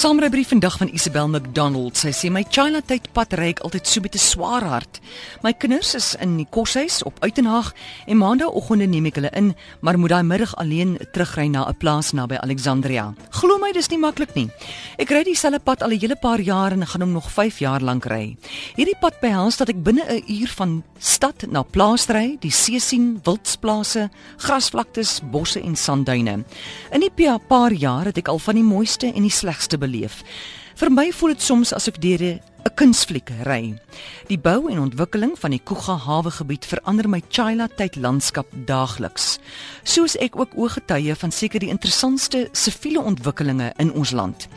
Saamrybrief vandag van Isabel McDonald. Sy sê my China tyd pad ry ek altyd so met 'n swaar hart. My kinders is in die koshuis op Uitenhaag en maandagooggende neem ek hulle in, maar moet daai middag alleen terugry na 'n plaas naby Alexandria. Glo my, dis nie maklik nie. Ek ry dieselfde pad al 'n hele paar jaar en gaan hom nog 5 jaar lank ry. Hierdie pad behels dat ek binne 'n uur van stad na plaas ry, die see sien, wildsplase, grasvlaktes, bosse en sandduine. In die paar jaar het ek al van die mooiste en die slegste beleef. Vir my voel dit soms asof deur 'n kunsfliek ry. Die bou en ontwikkeling van die Kuga hawegebied verander my Chila tyd landskap daagliks. Soos ek ook ooggetuie van seker die interessantste siviele ontwikkelinge in ons land.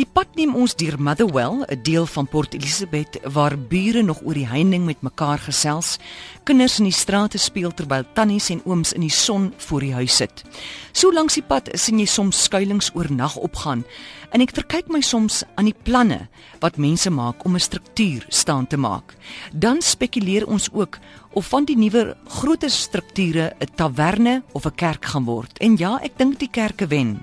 Die pad neem ons deur Motherwell, 'n deel van Port Elizabeth waar bure nog oor die heining met mekaar gesels, kinders in die strate speel terwyl tannies en ooms in die son voor die huis sit. So langs die pad sien jy soms skuilings oornag opgaan en ek verkyk my soms aan die planne wat mense maak om 'n struktuur staan te maak. Dan spekuleer ons ook of van die nuwe groter strukture 'n taverne of 'n kerk gaan word. En ja, ek dink die kerke wen.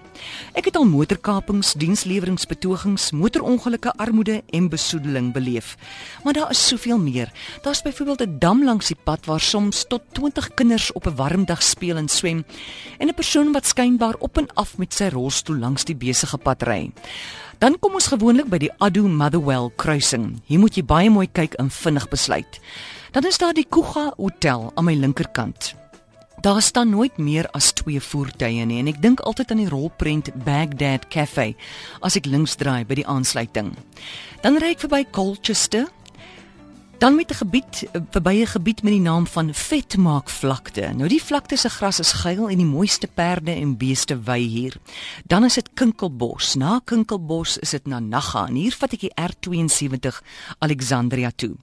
Ek het al motorkapings, diensleweringspetogings, motorongelukke, armoede en besoedeling beleef. Maar daar is soveel meer. Daar's byvoorbeeld 'n dam langs die pad waar soms tot 20 kinders op 'n warm dag speel en swem en 'n persoon wat skynbaar op en af met sy rolstoel langs die besige pad ry. Dan kom ons gewoonlik by die Addo Motherwell kruising. Hier moet jy baie mooi kyk en vinnig besluit. Dan is daar die Kuga Hotel aan my linkerkant. Daar staan nooit meer as twee voertuie nie en ek dink altyd aan die rolprent Baghdad Cafe as ek links draai by die aansluiting. Dan ry ek verby Colchester Dan met 'n gebied verby 'n gebied met die naam van Vetmaak vlakte. Nou die vlakte se gras is geel en die mooiste perde en beeste wy hier. Dan is dit Kinkelbos. Na Kinkelbos is dit Nanaga en hier vat ek die R72 Alexandria toe.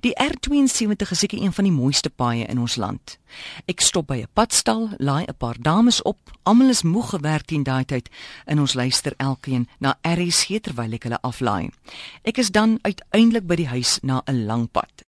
Die R72 is seker een van die mooiste paaie in ons land. Ek stop by 'n padstal, laai 'n paar dames op. Almal is moeg gewerk teen daai tyd en ons luister elkeen na RSG terwyl ek hulle aflaai. Ek is dan uiteindelik by die huis na 'n lang pad.